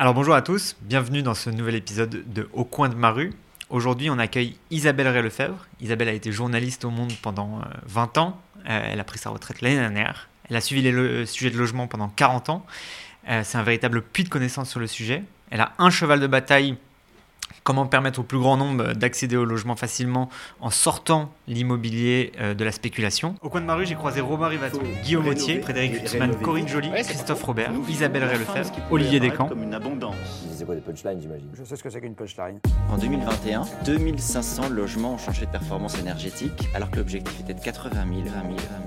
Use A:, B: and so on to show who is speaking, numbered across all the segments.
A: Alors bonjour à tous, bienvenue dans ce nouvel épisode de Au coin de ma rue. Aujourd'hui, on accueille Isabelle Ray-Lefebvre. Isabelle a été journaliste au Monde pendant 20 euh, ans. Euh, elle a pris sa retraite l'année dernière. Elle a suivi les sujets de logement pendant 40 ans. Euh, c'est un véritable puits de connaissances sur le sujet. Elle a un cheval de bataille Comment permettre au plus grand nombre d'accéder au logement facilement en sortant l'immobilier euh, de la spéculation? Au coin de ma rue, j'ai croisé Romain Rivato, Guillaume Autier, Frédéric Futzmann, Corinne Joly, Christophe Robert, Isabelle Ray-Lefebvre, Olivier Descamps.
B: Comme une abondance.
C: C'est quoi des punchlines, j'imagine?
D: Je sais ce que c'est qu'une punchline.
E: En 2021, 2500 logements ont changé de performance énergétique, alors que l'objectif était de 80 000, 20 000,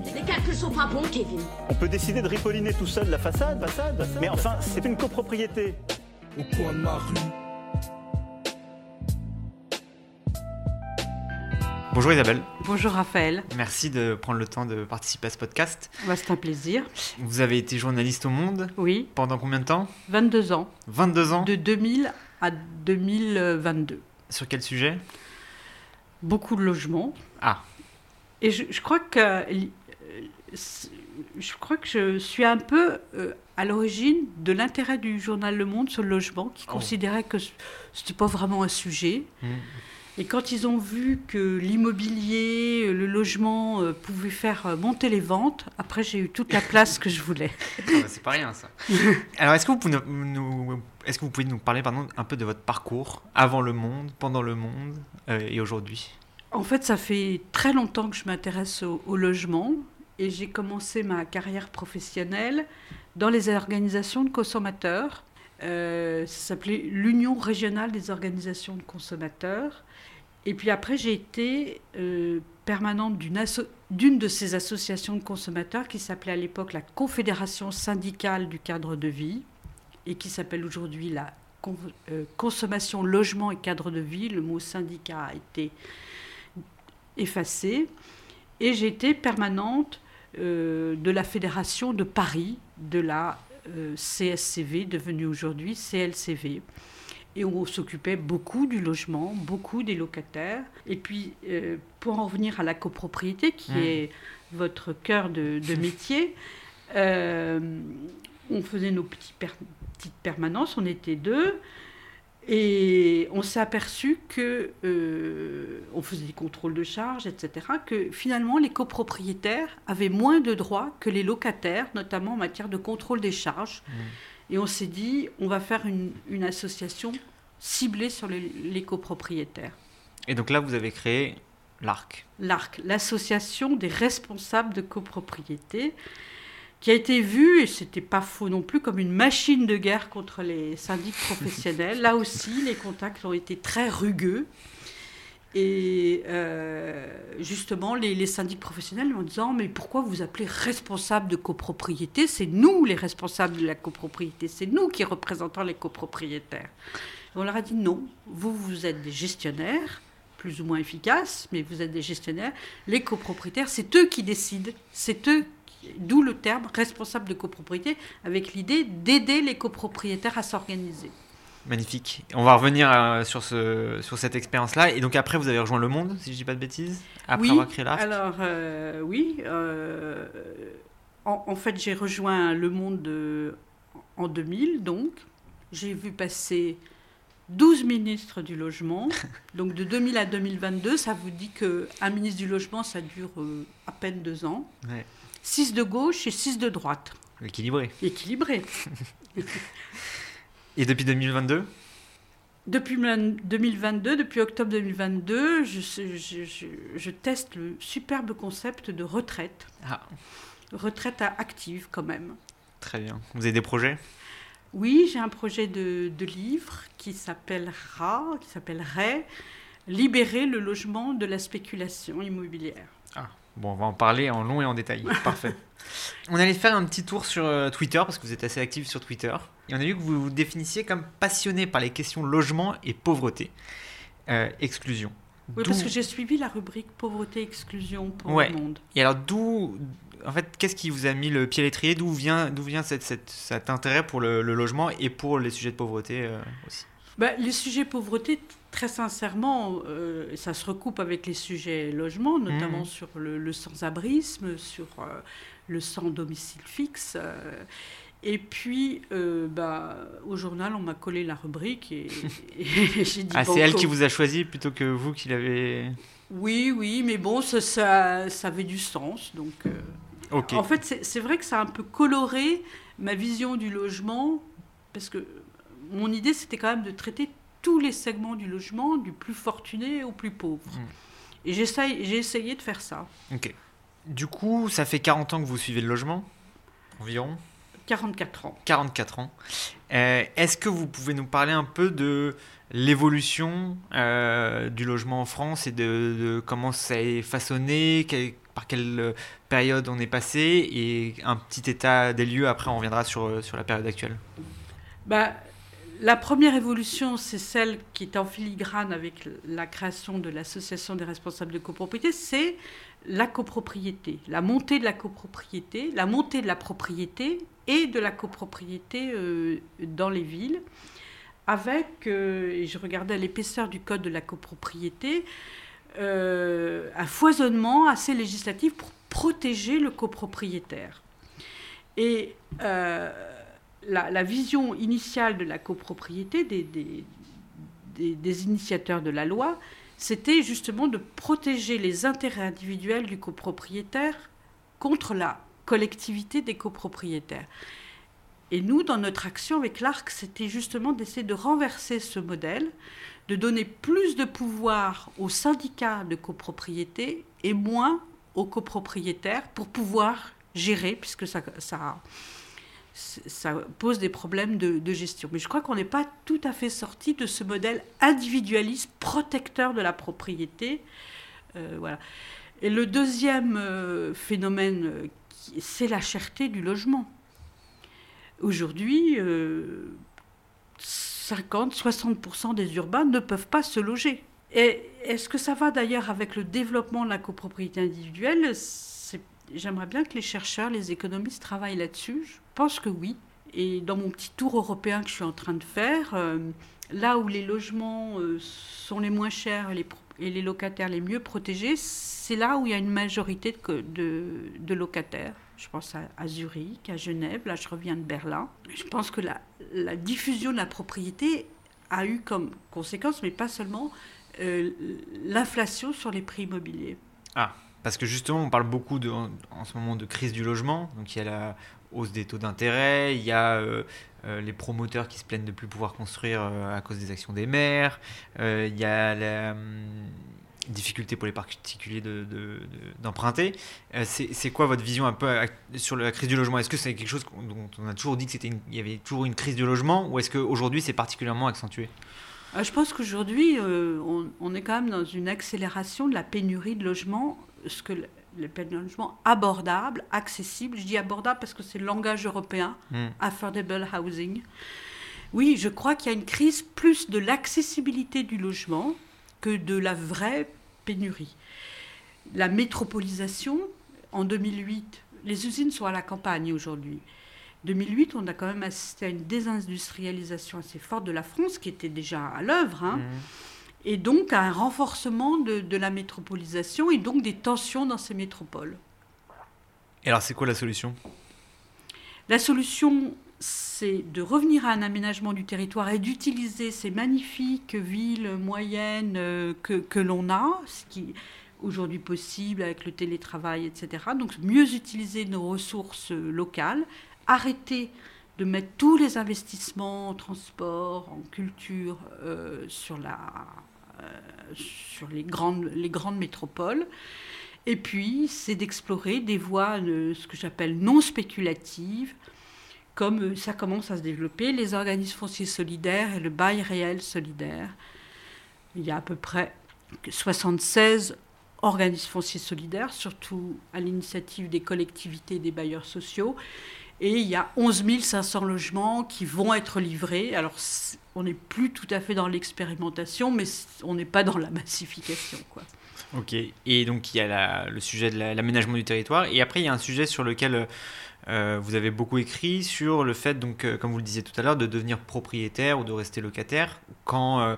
E: 20 000.
F: Les calculs sont pas bons, Kevin.
B: On peut décider de ripolliner tout seul la façade, façade, façade. Mais enfin, c'est une copropriété.
G: Au coin de ma rue.
A: Bonjour Isabelle.
H: Bonjour Raphaël.
A: Merci de prendre le temps de participer à ce podcast.
H: Bah, c'est un plaisir.
A: Vous avez été journaliste au Monde
H: Oui.
A: Pendant combien de temps?
H: 22 ans.
A: 22 ans?
H: De 2000 à 2022.
A: Sur quel sujet?
H: Beaucoup de logements.
A: Ah.
H: Et je, je, crois que je crois que je suis un peu euh, à l'origine de l'intérêt du journal Le Monde sur le logement, qui
A: Oh.
H: considérait que ce n'était pas vraiment un sujet.
A: Mmh.
H: Et quand ils ont vu que l'immobilier, euh, le logement euh, pouvaient faire euh, monter les ventes, après j'ai eu toute la place que je voulais.
A: Ah bah, c'est pas rien ça. Alors est-ce que vous pouvez nous, est-ce que vous pouvez nous parler pardon, un peu de votre parcours avant le monde, pendant le monde euh, et aujourd'hui?
H: En fait, ça fait très longtemps que je m'intéresse au, au logement et j'ai commencé ma carrière professionnelle dans les organisations de consommateurs. Euh, ça s'appelait l'Union régionale des organisations de consommateurs. Et puis après, j'ai été euh, permanente d'une, de ces associations de consommateurs qui s'appelait à l'époque la Confédération syndicale du cadre de vie et qui s'appelle aujourd'hui la euh, Consommation, Logement et Cadre de vie. Le mot syndicat a été effacé. Et j'ai été permanente de la Fédération de Paris, de la euh, CSCV, devenue aujourd'hui CLCV. Et on s'occupait beaucoup du logement, beaucoup des locataires. Et puis, euh, pour en revenir à la copropriété, qui
A: Mmh.
H: est votre cœur de, de métier, euh, on faisait nos petits per- petites permanences, on était deux. Et on s'est aperçu que euh, on faisait des contrôles de charges, etc. Que finalement les copropriétaires avaient moins de droits que les locataires, notamment en matière de contrôle des charges. Et on s'est dit, on va faire une, une association ciblée sur les, les copropriétaires.
A: Et donc là, vous avez créé l'ARC.
H: L'ARC, l'association des responsables de copropriété, qui a été vue, et c'était pas faux non plus, comme une machine de guerre contre les syndics professionnels. Là aussi, les contacts ont été très rugueux. Et euh, justement, les, les syndics professionnels en disant Mais pourquoi vous appelez responsable de copropriété? C'est nous les responsables de la copropriété, c'est nous qui représentons les copropriétaires. Et on leur a dit Non, vous, vous êtes des gestionnaires, plus ou moins efficaces, mais vous êtes des gestionnaires. Les copropriétaires, c'est eux qui décident, c'est eux, d'où le terme responsable de copropriété, avec l'idée d'aider les copropriétaires à s'organiser.
A: Magnifique. On va revenir euh, sur, ce, sur cette expérience-là. Et donc après, vous avez rejoint Le Monde, si je dis pas de bêtises, après
H: oui,
A: avoir créé l'ARC.
H: alors euh, oui. euh, en, en fait, j'ai rejoint Le Monde en 2000, donc. J'ai vu passer 12 ministres du logement. Donc de 2000 à 2022, ça vous dit qu'un ministre du logement, ça dure à peine deux ans.
A: Ouais.
H: 6 de gauche et 6 de droite.
A: Équilibré.
H: Équilibré.
A: Et depuis 2022
H: Depuis man- 2022, depuis octobre 2022, je, je- je- je teste le superbe concept de retraite.
A: Ah,
H: Retraite à- active quand même.
A: très bien. Vous avez des projets?
H: Oui, j'ai un projet de, de livre qui s'appellera, qui s'appellerait Libérer le logement de la spéculation immobilière.
A: Bon, on va en parler en long et en détail. Parfait. On allait faire un petit tour sur euh, Twitter, parce que vous êtes assez actif sur Twitter. Et on a vu que vous vous définissiez comme passionné par les questions logement et pauvreté. Euh, exclusion.
H: Oui, parce que j'ai suivi la rubrique pauvreté-exclusion pour
A: Ouais.
H: le monde.
A: Et alors, d'où. En fait, qu'est-ce qui vous a mis le pied à l'étrier? D'où vient, d'où vient cette, cette- cet intérêt pour le, le logement et pour les sujets de pauvreté euh, aussi?
H: Bah, les sujets pauvreté, très sincèrement, euh, ça se recoupe avec les sujets logement, notamment
A: Mhm.
H: sur le, le sans-abrisme, sur euh, le sans-domicile fixe. euh, Et puis, bah, au journal, on m'a collé la rubrique et, et j'ai dit.
A: Ah, c'est elle qui vous a choisi plutôt que vous qui l'avez.
H: Oui, oui, mais bon, ça, ça, ça avait du sens. Donc, euh,
A: Ok.
H: En fait, c'est c'est vrai que ça a un peu coloré ma vision du logement, parce que mon idée, c'était quand même de traiter tous les segments du logement, du plus fortuné au plus pauvre.
A: Mm.
H: Et j'essaye- j'ai essayé de faire ça.
A: Ok. Du coup, ça fait 40 ans que vous suivez le logement Environ?
H: 44 ans.
A: 44 ans. Euh, Est-ce que vous pouvez nous parler un peu de l'évolution euh, du logement en France et de, de comment ça est façonné, quel- par quelle euh, période on est passé et un petit état des lieux. Après, on reviendra sur, sur la période actuelle?
H: Bah, la première évolution, c'est celle qui est en filigrane avec la création de l'association des responsables de copropriété, c'est la copropriété, la montée de la copropriété, la montée de la propriété et de la copropriété euh, dans les villes, avec, euh, et je regardais l'épaisseur du code de la copropriété, euh, un foisonnement assez législatif pour protéger le copropriétaire. La, vision initiale de la copropriété des- des initiateurs de la loi, c'était justement de protéger les intérêts individuels du copropriétaire contre la collectivité des copropriétaires. Et nous, dans notre action avec l'ARC, c'était justement d'essayer de renverser ce modèle, de donner plus de pouvoir aux syndicats de copropriété et moins aux copropriétaires pour pouvoir gérer, puisque ça, ça, ça pose des problèmes de, gestion. Mais je crois qu'on n'est pas tout à fait sorti de ce modèle individualiste protecteur de la propriété. Euh, voilà. Et le deuxième euh, phénomène, euh, c'est la cherté du logement. Aujourd'hui, euh, 50-60% des urbains ne peuvent pas se loger. Et est-ce que ça va d'ailleurs avec le développement de la copropriété individuelle? J'aimerais bien que les chercheurs, les économistes travaillent là-dessus. Je pense que oui. Et dans mon petit tour européen que je suis en train de faire, euh, là où les logements euh, sont les moins chers et les, locataires les mieux protégés, c'est là où il y a une majorité de, locataires. Je pense à, Zurich, à Genève, là je reviens de Berlin. Je pense que la, diffusion de la propriété a eu comme conséquence, mais pas seulement, euh, l'inflation sur les prix immobiliers.
A: Parce que justement, on parle beaucoup en, ce moment de crise du logement. Donc il y a la hausse des taux d'intérêt, il y a euh, euh, les promoteurs qui se plaignent de ne plus pouvoir construire euh, à cause des actions des maires, il y a la hum, difficulté pour les particuliers de- de- de- d'emprunter. C'est quoi votre vision un peu sur la crise du logement? Est-ce que c'est quelque chose dont on a toujours dit qu'il y avait toujours une crise du logement? Ou est-ce qu'aujourd'hui c'est particulièrement accentué?
H: Je pense qu'aujourd'hui, euh, on, on est quand même dans une accélération de la pénurie de logements, ce que le, le pénurie de logements abordable, accessible. Je dis abordable parce que c'est le langage européen,
A: Hmm.
H: affordable housing. Oui, je crois qu'il y a une crise plus de l'accessibilité du logement que de la vraie pénurie. La métropolisation, en 2008, les usines sont à la campagne aujourd'hui. 2008, on a quand même assisté à une désindustrialisation assez forte de la France, qui était déjà à l'œuvre, hein,
A: Mhm.
H: et donc à un renforcement de, de la métropolisation et donc des tensions dans ces métropoles.
A: Et alors c'est quoi la solution?
H: La solution, c'est de revenir à un aménagement du territoire et d'utiliser ces magnifiques villes moyennes euh, que, que l'on a, ce qui est aujourd'hui possible avec le télétravail, etc. Donc mieux utiliser nos ressources euh, locales, arrêter de mettre tous les investissements en transport, en culture euh, sur, la, euh, sur les, grandes, les grandes métropoles. Et puis, c'est d'explorer des voies, euh, ce que j'appelle non spéculatives, comme ça commence à se développer, les organismes fonciers solidaires et le bail réel solidaire. Il y a à peu près 76 organismes fonciers solidaires, surtout à l'initiative des collectivités et des bailleurs sociaux. Et il y a 11 500 logements qui vont être livrés. Alors, on n'est plus tout à fait dans l'expérimentation, mais on n'est pas dans la massification. Quoi.
A: Ok, et donc il y a le sujet de la- l'aménagement du territoire, et après il y a un sujet sur lequel euh, vous avez beaucoup écrit sur le fait, donc, euh, comme vous le disiez tout à l'heure, de devenir propriétaire ou de rester locataire. Quand, euh,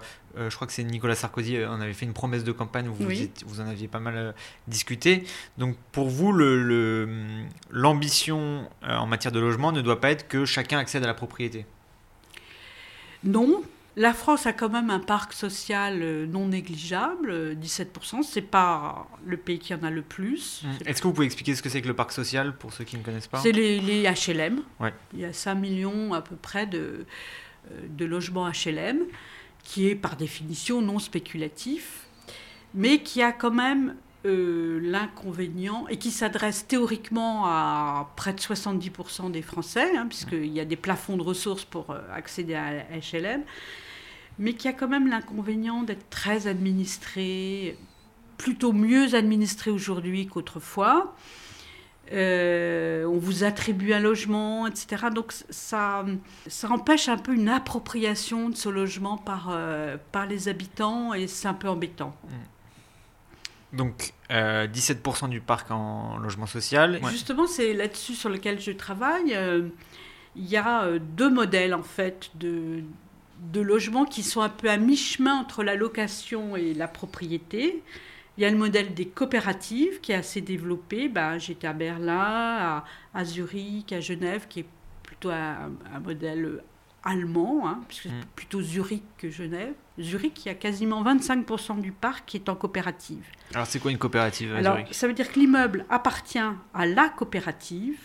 A: je crois que c'est Nicolas Sarkozy en avait fait une promesse de campagne où vous,
H: Oui.
A: vous en aviez pas mal discuté. Donc pour vous, le- le- l'ambition en matière de logement ne doit pas être que chacun accède à la propriété?
H: Non. La France a quand même un parc social euh, non négligeable, euh, 17%. C'est pas le pays qui en a le plus. C'est-
A: Est-ce que vous pouvez expliquer ce que c'est que le parc social pour ceux qui ne connaissent pas?
H: C'est les, les HLM.
A: Ouais.
H: Il y a 5 millions à peu près de, euh, de logements HLM, qui est par définition non spéculatif, mais qui a quand même euh, l'inconvénient, et qui s'adresse théoriquement à près de 70% des Français, hein, puisqu'il y a des plafonds de ressources pour euh, accéder à HLM, mais qui a quand même l'inconvénient d'être très administré, plutôt mieux administré aujourd'hui qu'autrefois. Euh, on vous attribue un logement, etc. Donc ça, ça empêche un peu une appropriation de ce logement par, par les habitants et c'est un peu embêtant.
A: Donc euh, 17% du parc en logement social. Ouais.
H: Justement, c'est là-dessus sur lequel je travaille. Euh, Il y a euh, deux modèles en fait de, de logements qui sont un peu à mi-chemin entre la location et la propriété. Il y a le modèle des coopératives qui est assez développé. Ben, J'étais à Berlin, à, à Zurich, à Genève, qui est plutôt un, un modèle allemand, hein, puisque c'est
A: Mm.
H: plutôt Zurich que Genève. Zurich, il y a quasiment 25% du parc qui est en coopérative.
A: Alors c'est quoi une coopérative à
H: Alors,
A: Zurich?
H: ça veut dire que l'immeuble appartient à la coopérative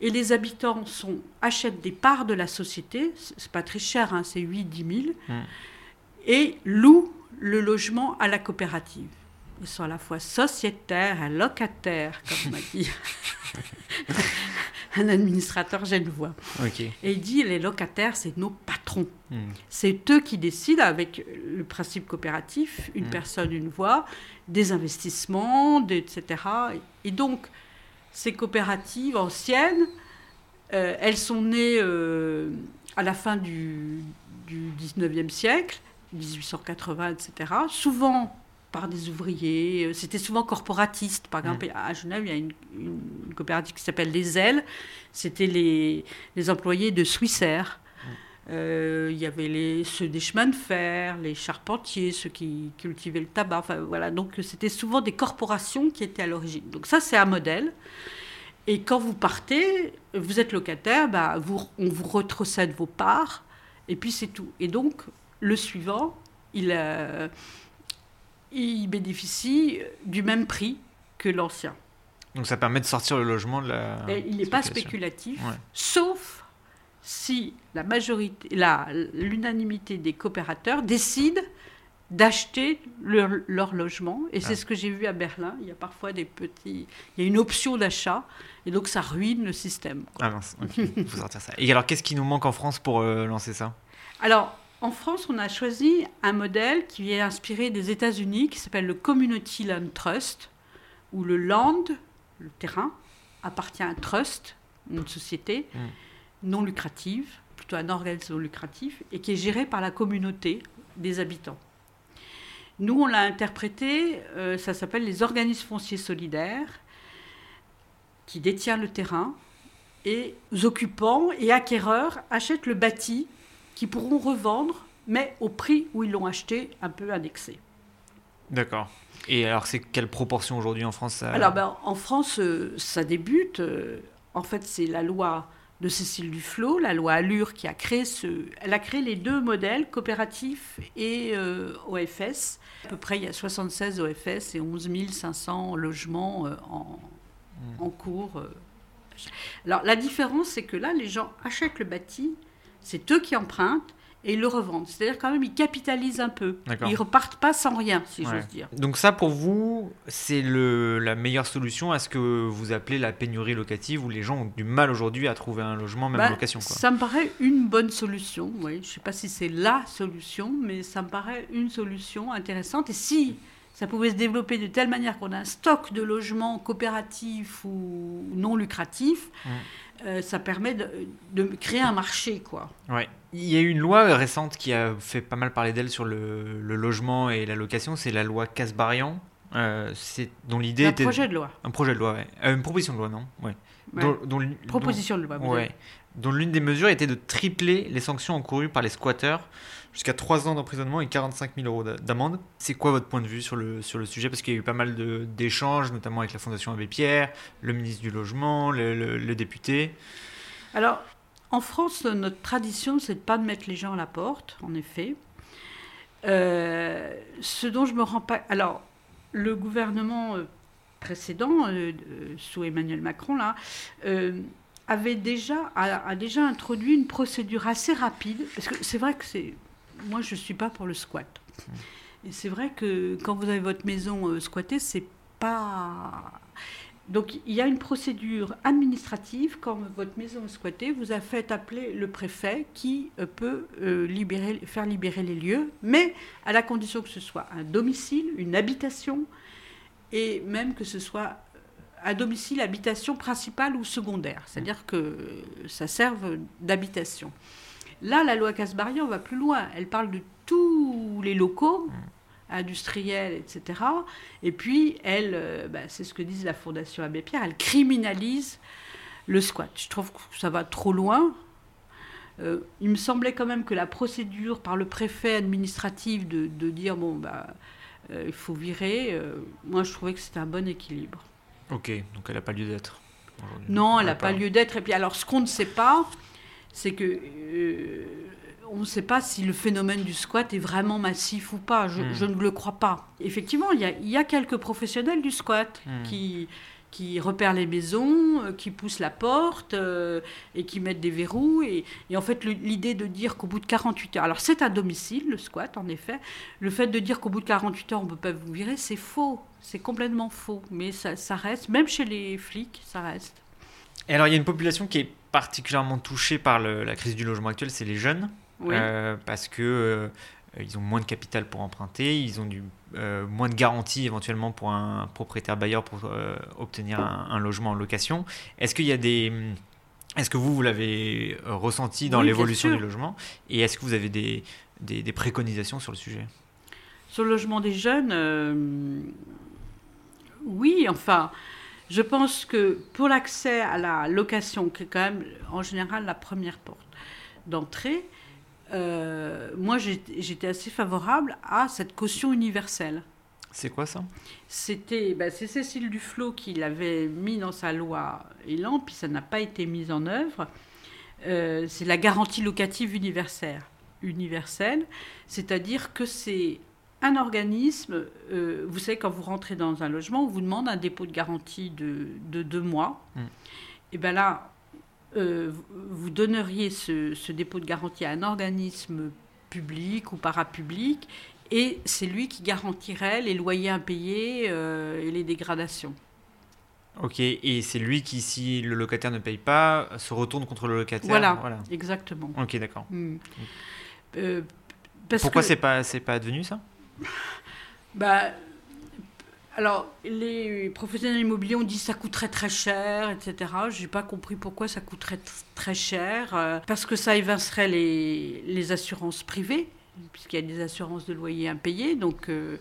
H: et les habitants sont, achètent des parts de la société, c'est pas très cher, hein, c'est 8-10 000,
A: Hmm.
H: et louent le logement à la coopérative. Ils sont à la fois sociétaires et locataires, comme m'a dit un administrateur genevois.
A: Ok.
H: Et il dit les locataires, c'est nos patrons.
A: Hmm.
H: C'est eux qui décident avec le principe coopératif, une
A: Mm.
H: personne, une voix, des investissements, des- etc. Et donc, ces coopératives anciennes, euh, elles sont nées euh, à la fin du, du 19e siècle, 1880, etc. Souvent par des ouvriers, euh, c'était souvent corporatiste. Par exemple, à Genève, il y a une, une coopérative qui s'appelle Les Ailes. C'était les, les employés de Swissair. Euh, il y avait les, ceux des chemins de fer, les charpentiers, ceux qui cultivaient le tabac. Enfin, voilà. Donc, c'était souvent des corporations qui étaient à l'origine. Donc, ça, c'est un modèle. Et quand vous partez, vous êtes locataire, bah, vous, on vous retrocède vos parts, et puis c'est tout. Et donc, le suivant, il, euh, il bénéficie du même prix que l'ancien.
A: Donc ça permet de sortir le logement de la.
H: Et il n'est pas spéculatif,
A: Ouais.
H: sauf si la majorité, la- l'unanimité des coopérateurs décide d'acheter leur, leur logement. Et c'est
A: Ah.
H: ce que j'ai vu à Berlin. Il y a parfois des petits, il y a une option d'achat, et donc ça ruine le système. quoi.
A: Ah mince, il faut sortir ça. Et alors qu'est-ce qui nous manque en France pour euh, lancer ça?
H: Alors, en France, on a choisi un modèle qui est inspiré des États-Unis, qui s'appelle le Community Land Trust, où le land, le terrain, appartient à un trust, une société
A: Mm.
H: non lucrative, plutôt un organisme non lucratif, et qui est géré par la communauté des habitants. Nous, on l'a interprété, euh, ça s'appelle les organismes fonciers solidaires, qui détient le terrain, et les occupants et acquéreurs achètent le bâti qui pourront revendre, mais au prix où ils l'ont acheté, un peu indexé.
A: D'accord. Et alors c'est quelle proportion aujourd'hui en France ça-
H: Alors, ben, en France, euh, ça débute. euh, en fait, c'est la loi de Cécile Duflot, la loi Allure, qui a créé ce. Elle a créé les deux modèles, coopératif et euh, OFS. À peu près, il y a 76 OFS et 11 500 logements en, en cours. Alors, la différence, c'est que là, les gens achètent le bâti, c'est eux qui empruntent et ils le revendent. C'est-à-dire, quand même, ils capitalisent un peu. Ils repartent pas sans rien, si
A: Ouais.
H: j'ose dire.
A: Donc ça pour vous, c'est le la meilleure solution à ce que vous appelez la pénurie locative où les gens ont du mal aujourd'hui à trouver un logement même
H: Bah,
A: location quoi.
H: Ça me paraît une bonne solution. Oui. Je ne sais pas si c'est la solution, mais ça me paraît une solution intéressante. Et si ça pouvait se développer de telle manière qu'on a un stock de logements coopératifs ou non lucratifs, euh, ça permet de, de créer un marché. quoi.
A: Ouais. Il y a eu une loi récente qui a fait pas mal parler d'elle sur le, le logement et la location, c'est la loi Casbarian. euh, c'est dont l'idée
H: Un
A: était
H: projet de loi.
A: un projet de loi, ouais. Euh, une proposition de loi, non Ouais.
H: Ouais.
A: Dont- dont l-
H: Proposition de loi.
A: ouais. Dont l'une des mesures était de tripler les sanctions encourues par les squatteurs jusqu'à 3 ans d'emprisonnement et 45 000 euros d'a- d'amende. C'est quoi votre point de vue sur le, sur le sujet? Parce qu'il y a eu pas mal d'échanges, notamment avec la Fondation Abbé Pierre, le ministre du Logement, le, le- député.
H: Alors, en France, notre tradition, c'est de pas de mettre les gens à la porte, en effet. Euh, ce dont je me rends pas. Alors, le gouvernement euh, précédent, euh, sous Emmanuel Macron, là, avait déjà, a déjà introduit une procédure assez rapide. Parce que c'est vrai que c'est. Moi, je suis pas pour le squat. Et c'est vrai que quand vous avez votre maison euh, squattée, c'est pas. Donc il y a une procédure administrative quand votre maison est squattée, vous a fait appeler le préfet qui euh, peut euh, libérer, faire libérer les lieux, mais à la condition que ce soit un domicile, une habitation, et même que ce soit un domicile, habitation principale ou secondaire, c'est-à-dire que ça serve d'habitation. Là, la loi Casbarian va plus loin. Elle parle de tous les locaux industriels, etc. Et puis, elle, euh, bah, c'est ce que disent la Fondation Abbé Pierre, elle criminalise le squat. Je trouve que ça va trop loin. Euh, il me semblait quand même que la procédure par le préfet administratif de, de dire, bon, bah, euh, il faut virer, euh, moi, je trouvais que c'était un bon équilibre.
A: Ok, donc elle n'a pas lieu d'être.
H: Non, elle n'a pas lieu d'être. Et puis, alors, ce qu'on ne sait pas, c'est que euh, on ne sait pas si le phénomène du squat est vraiment massif ou pas. Je,
A: Hmm.
H: je ne le crois pas. Effectivement, il y a, il y a quelques professionnels du squat
A: Hmm.
H: qui qui repèrent les maisons, euh, qui poussent la porte euh, et qui mettent des verrous. Et, et en fait, l'idée de dire qu'au bout de 48 heures, alors c'est un domicile, le squat, en effet, le fait de dire qu'au bout de 48 heures, on ne peut pas vous virer, c'est faux. C'est complètement faux. Mais ça, ça reste, même chez les flics, ça reste.
A: Et alors, il y a une population qui est particulièrement touchée par le- la crise du logement actuel, c'est les jeunes.
H: Oui.
A: Euh, parce que euh, ils ont moins de capital pour emprunter, ils ont du, euh, moins de garanties éventuellement pour un propriétaire bailleur pour obtenir un, un logement en location. Est-ce qu'il y a des est-ce que vous, vous l'avez ressenti dans
H: Oui,
A: l'évolution du logement Et est-ce que vous avez des, des, des préconisations sur le sujet?
H: Sur le logement des jeunes, oui, enfin, je pense que pour l'accès à la location, qui est quand même en général la première porte d'entrée, euh, moi j'étais assez favorable à cette caution universelle.
A: C'est quoi ça?
H: C'était, bah, c'est Cécile Duflot qui l'avait mis dans sa loi Elan, puis ça n'a pas été mis en œuvre. Euh, c'est la garantie locative universelle, universelle c'est-à-dire que c'est un organisme. euh, vous savez, quand vous rentrez dans un logement, on vous demande un dépôt de garantie de, de deux mois.
A: Mm.
H: Et bien là, euh, vous- donneriez ce, ce dépôt de garantie à un organisme public ou parapublic, et c'est lui qui garantirait les loyers impayés euh, et les dégradations.
A: Ok, et c'est lui qui, si le locataire ne paye pas, se retourne contre le locataire.
H: Voilà. Exactement.
A: Ok, d'accord.
H: Mm. Euh, parce
A: Pourquoi
H: que-
A: c'est pas c'est pas advenu ça?
H: Bah, alors, les professionnels immobiliers ont dit que ça coûterait très cher, etc. Je n'ai pas compris pourquoi ça coûterait très cher. euh, parce que ça évincerait les, les assurances privées, puisqu'il y a des assurances de loyer impayées. Donc, euh,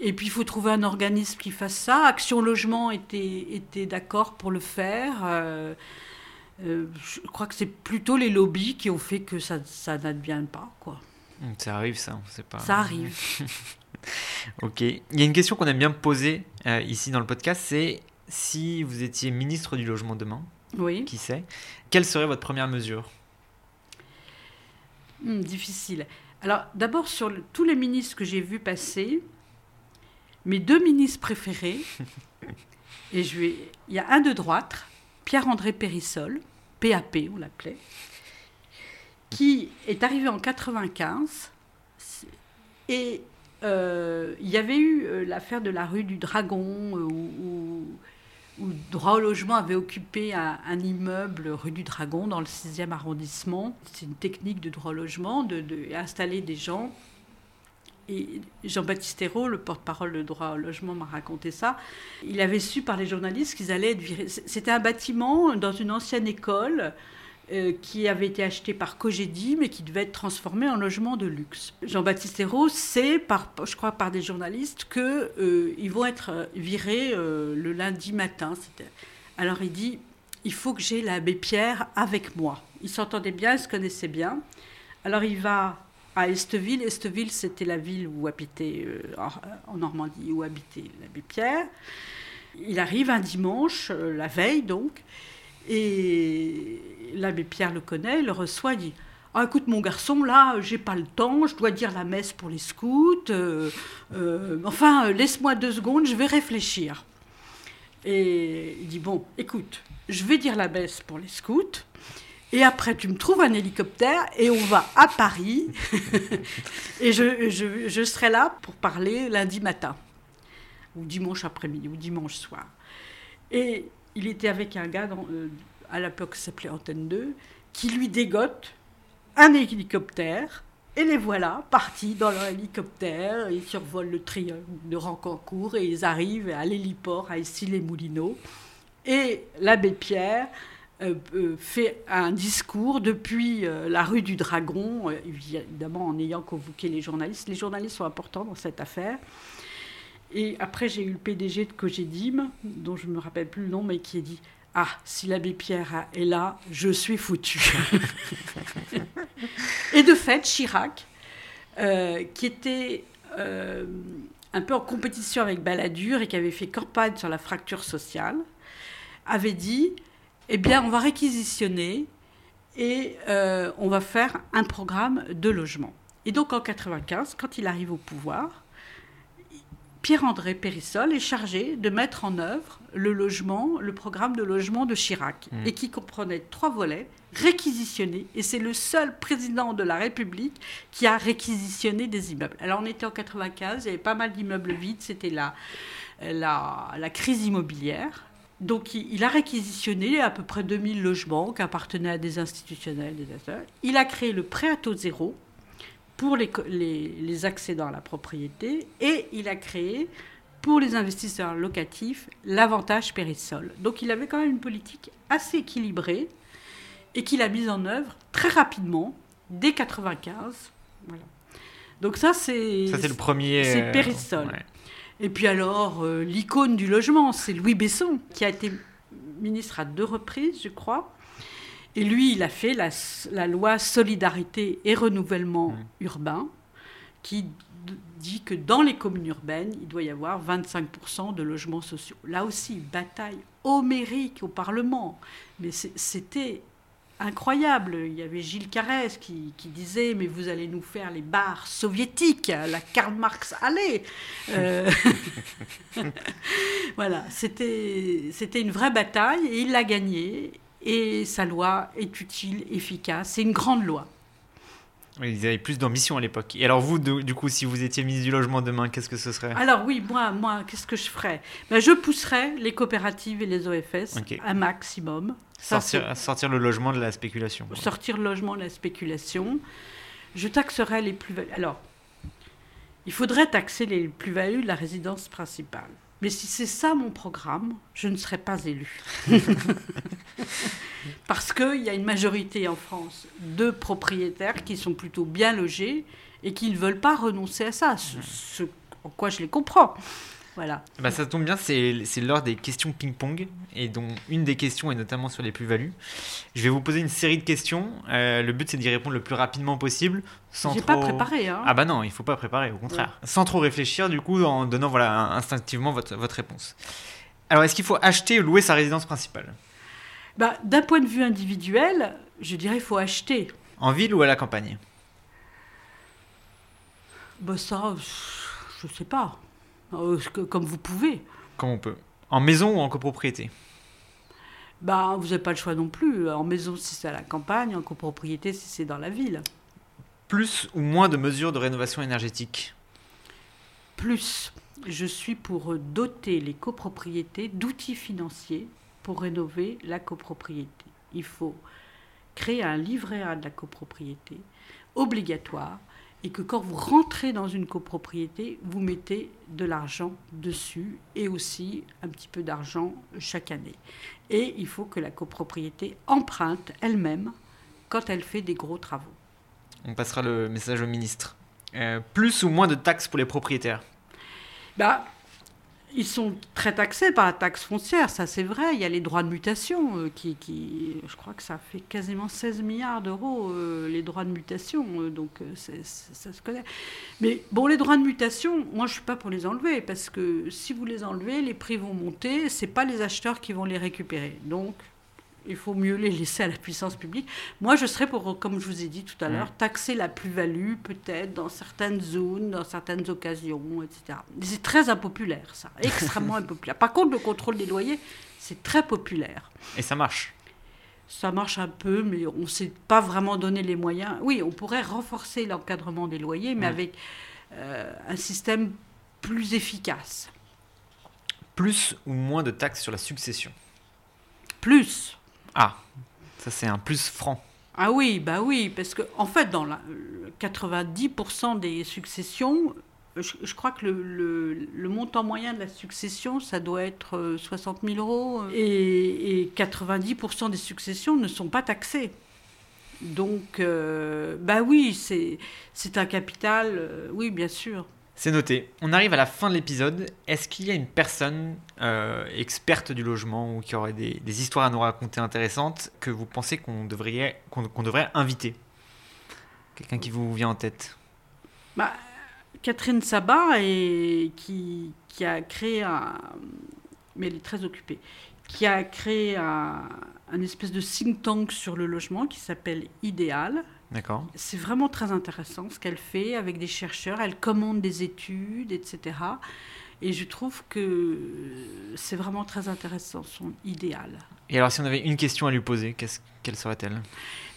H: et puis, il faut trouver un organisme qui fasse ça. Action Logement était, était d'accord pour le faire. euh, je crois que c'est plutôt les lobbies qui ont fait que ça, ça n'advienne pas, quoi.
A: Hmm, Ça arrive ça, c'est pas.
H: Ça arrive.
A: Ok. Il y a une question qu'on aime bien poser euh, ici dans le podcast, c'est si vous étiez ministre du logement demain,
H: Oui.
A: qui sait, quelle serait votre première mesure?
H: Hmm, difficile. Alors, d'abord, sur le- tous les ministres que j'ai vus passer, mes deux ministres préférés, et je vais, il y a un de droite, Pierre-André Périssol, PAP, on l'appelait, qui est arrivé en 95, et euh, il y avait eu euh, l'affaire de la rue du Dragon, euh, où, Droit au logement avait occupé un, immeuble rue du Dragon dans le 6e arrondissement. C'est une technique de droit au logement, de, des gens. Et Jean-Baptiste Hérault, le porte-parole de droit au logement, m'a raconté ça. Il avait su par les journalistes qu'ils allaient être virés. C'était un bâtiment dans une ancienne école euh, qui avait été acheté par Cogedim et qui devait être transformé en logement de luxe. Jean-Baptiste Hérault sait, je crois par des journalistes, qu'ils euh, vont être virés euh, le lundi matin. Alors il dit, il faut que j'ai l'abbé Pierre avec moi. Ils s'entendaient bien, ils se connaissaient bien. Alors il va à Esteville. Esteville, c'était la ville où habitait, en Normandie, où habitait l'abbé Pierre. Il arrive un dimanche, la veille donc, et l'abbé Pierre le connaît, le reçoit, il dit ah, écoute, mon garçon, là, j'ai pas le temps, je dois dire la messe pour les scouts. Euh, euh, enfin, laisse-moi deux secondes, je vais réfléchir. Et il dit Bon, écoute, je vais dire la messe pour les scouts. Et après, tu me trouves un hélicoptère et on va à Paris. et je, je, je, serai là pour parler lundi matin, ou dimanche après-midi, ou dimanche soir. Et il était avec un gars euh, à l'époque s'appelait Antenne 2, qui lui dégote un hélicoptère. Et les voilà partis dans leur hélicoptère. Ils survolent le triangle de Rancancourt et ils arrivent à l'héliport à Issy-les-Moulineaux. Et l'abbé Pierre euh, euh, fait un discours depuis la rue du Dragon, évidemment en ayant convoqué les journalistes. Les journalistes sont importants dans cette affaire. Et après, j'ai eu le PDG de Cogedim, dont je ne me rappelle plus le nom, mais qui a dit ah, si l'abbé Pierre est là, je suis foutu. et de fait, Chirac, euh, qui était euh, un peu en compétition avec Balladur et qui avait fait campagne sur la fracture sociale, avait dit Eh bien, on va réquisitionner et euh, on va faire un programme de logement. Et donc en 95, quand il arrive au pouvoir, Pierre-André Périssol est chargé de mettre en œuvre le logement, le programme de logement de Chirac, mmh. et qui comprenait trois volets réquisitionnés. Et c'est le seul président de la République qui a réquisitionné des immeubles. Alors on était en 95, il y avait pas mal d'immeubles vides, c'était la, la, la, crise immobilière. Donc il, a réquisitionné à peu près 2000 logements qui appartenaient à des institutionnels, des Il a créé le prêt à taux zéro, pour les, les, accédants à la propriété et il a créé pour les investisseurs locatifs l'avantage Périssol. Donc il avait quand même une politique assez équilibrée et qu'il a mise en œuvre très rapidement, dès 95. Voilà. Donc ça, c'est...
A: Ça, c'est le premier...
H: C'est Périssol. Et puis alors, euh, l'icône du logement, c'est Louis Besson, qui a été ministre à deux reprises, je crois. Et lui, il a fait la, loi solidarité et renouvellement mmh. urbain, qui dit que dans les communes urbaines, il doit y avoir 25% de logements sociaux. Là aussi, bataille homérique au Parlement. Mais c'était incroyable. Il y avait Gilles Carès qui, disait Mais vous allez nous faire les bars soviétiques, la Karl Marx allait. Euh, voilà, c'était une vraie bataille et il l'a gagnée et sa loi est utile, efficace. C'est une grande loi.
A: ils avaient plus d'ambition à l'époque. Et alors vous, du coup, si vous étiez ministre du Logement demain, qu'est-ce que ce serait?
H: Alors oui, moi, moi qu'est-ce que je ferais? Ben, Je pousserais les coopératives et les OFS un maximum.
A: sortir, sortir le logement de la spéculation.
H: Sortir le logement de la spéculation. Je taxerais les plus-values. Alors, il faudrait taxer les plus-values de la résidence principale. Mais si c'est ça mon programme, je ne serai pas élu. Parce qu'il y a une majorité en France de propriétaires qui sont plutôt bien logés et qui ne veulent pas renoncer à ça, ce en quoi je les comprends. Voilà.
A: Bah, ça tombe bien, c'est l'heure des questions ping-pong, et dont une des questions est notamment sur les plus-values. Je vais vous poser une série de questions. Euh, le but, c'est d'y répondre le plus rapidement possible.
H: Sans trop... pas préparé. Hein.
A: Ah bah non, il faut pas préparer, au contraire. Sans trop réfléchir, du coup, en donnant voilà, instinctivement votre, votre réponse. Alors, est-ce qu'il faut acheter ou louer sa résidence principale?
H: Bah, D'un point de vue individuel, je dirais qu'il faut acheter.
A: En ville ou à la campagne?
H: Bah ça, je sais pas. Euh, comme vous pouvez.
A: Comme on peut. En maison ou en copropriété
H: bah, Vous n'avez pas le choix non plus. En maison si c'est à la campagne, en copropriété si c'est dans la ville.
A: Plus ou moins de mesures de rénovation énergétique
H: Plus. Je suis pour doter les copropriétés d'outils financiers pour rénover la copropriété. Il faut créer un livret A de la copropriété obligatoire et que quand vous rentrez dans une copropriété, vous mettez de l'argent dessus et aussi un petit peu d'argent chaque année. Et il faut que la copropriété emprunte elle-même quand elle fait des gros travaux.
A: On passera le message au ministre. Euh, plus ou moins de taxes pour les propriétaires?
H: Bah, ils sont très taxés par la taxe foncière, ça c'est vrai. Il y a les droits de mutation euh, qui, qui, je crois que ça fait quasiment 16 milliards d'euros euh, les droits de mutation, euh, donc ça se connaît. Mais bon, les droits de mutation, moi je suis pas pour les enlever parce que si vous les enlevez, les prix vont monter. C'est pas les acheteurs qui vont les récupérer. Donc il faut mieux les laisser à la puissance publique. Moi, je serais pour, comme je vous ai dit tout à l'heure, taxer la plus-value, peut-être, dans certaines zones, dans certaines occasions, etc. C'est très impopulaire, ça. Extrêmement impopulaire. Par contre, le contrôle des loyers, c'est très populaire.
A: Et ça marche?
H: Ça marche un peu, mais on ne s'est pas vraiment donné les moyens. Oui, on pourrait renforcer l'encadrement des loyers, mais avec euh, un système plus efficace.
A: Plus ou moins de taxes sur la succession?
H: Plus.
A: Ah, ça c'est un plus franc.
H: Ah oui, bah oui, parce que en fait, dans la, 90% des successions, je, crois que le, le, montant moyen de la succession, ça doit être 60 euh, 000 euros, et, et 90% des successions ne sont pas taxées. Donc, euh, bah oui, c'est un capital, euh, oui, bien sûr.
A: C'est noté. On arrive à la fin de l'épisode. Est-ce qu'il y a une personne euh, experte du logement ou qui aurait des, histoires à nous raconter intéressantes que vous pensez qu'on devrait, inviter? Quelqu'un qui vous vient en tête?
H: Bah, Catherine Sabat, qui, a créé un. Mais elle est très occupée. Qui a créé un, un espèce de think tank sur le logement qui s'appelle Idéal
A: D'accord.
H: C'est vraiment très intéressant ce qu'elle fait avec des chercheurs. Elle commande des études, etc. Et je trouve que c'est vraiment très intéressant, son idéal.
A: Et alors, si on avait une question à lui poser, quelle serait-elle?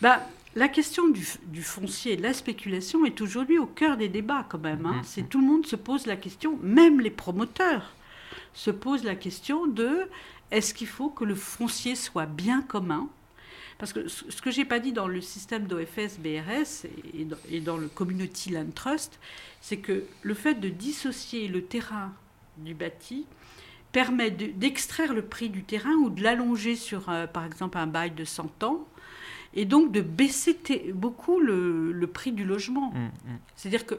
H: Bah, La question du, foncier et de la spéculation est aujourd'hui au cœur des débats quand même. Hein. C'est Tout le monde se pose la question, même les promoteurs se posent la question de est-ce qu'il faut que le foncier soit bien commun? Parce que ce que j'ai pas dit dans le système d'OFS BRS et dans le Community Land Trust, c'est que le fait de dissocier le terrain du bâti permet d'extraire le prix du terrain ou de l'allonger sur, euh, par exemple, un bail de 100 ans et donc de baisser beaucoup le, prix du logement. Mmh, mmh. C'est-à-dire que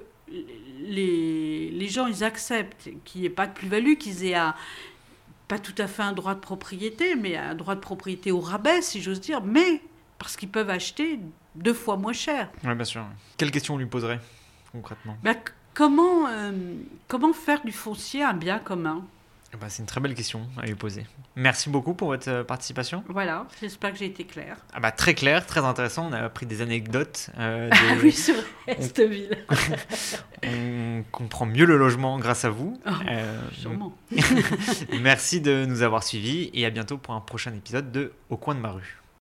H: les, les, gens, ils acceptent qu'il n'y ait pas de plus-value, qu'ils aient à, pas tout à fait un droit de propriété, mais un droit de propriété au rabais, si j'ose dire, mais parce qu'ils peuvent acheter deux fois moins cher.
A: Oui, bien sûr. Quelle question on lui poserait concrètement?
H: Bah, comment, euh, comment faire du foncier un bien commun?
A: Ben, c'est une très belle question à lui poser. Merci beaucoup pour votre euh, participation.
H: Voilà, j'espère que j'ai été clair.
A: Ah bah, très clair, très intéressant. On a appris des anecdotes.
H: Euh, ah oui, sur Estville.
A: on comprend mieux le logement grâce à vous.
H: Oh, euh, sûrement.
A: Merci de nous avoir suivis et à bientôt pour un prochain épisode de Au coin de ma rue.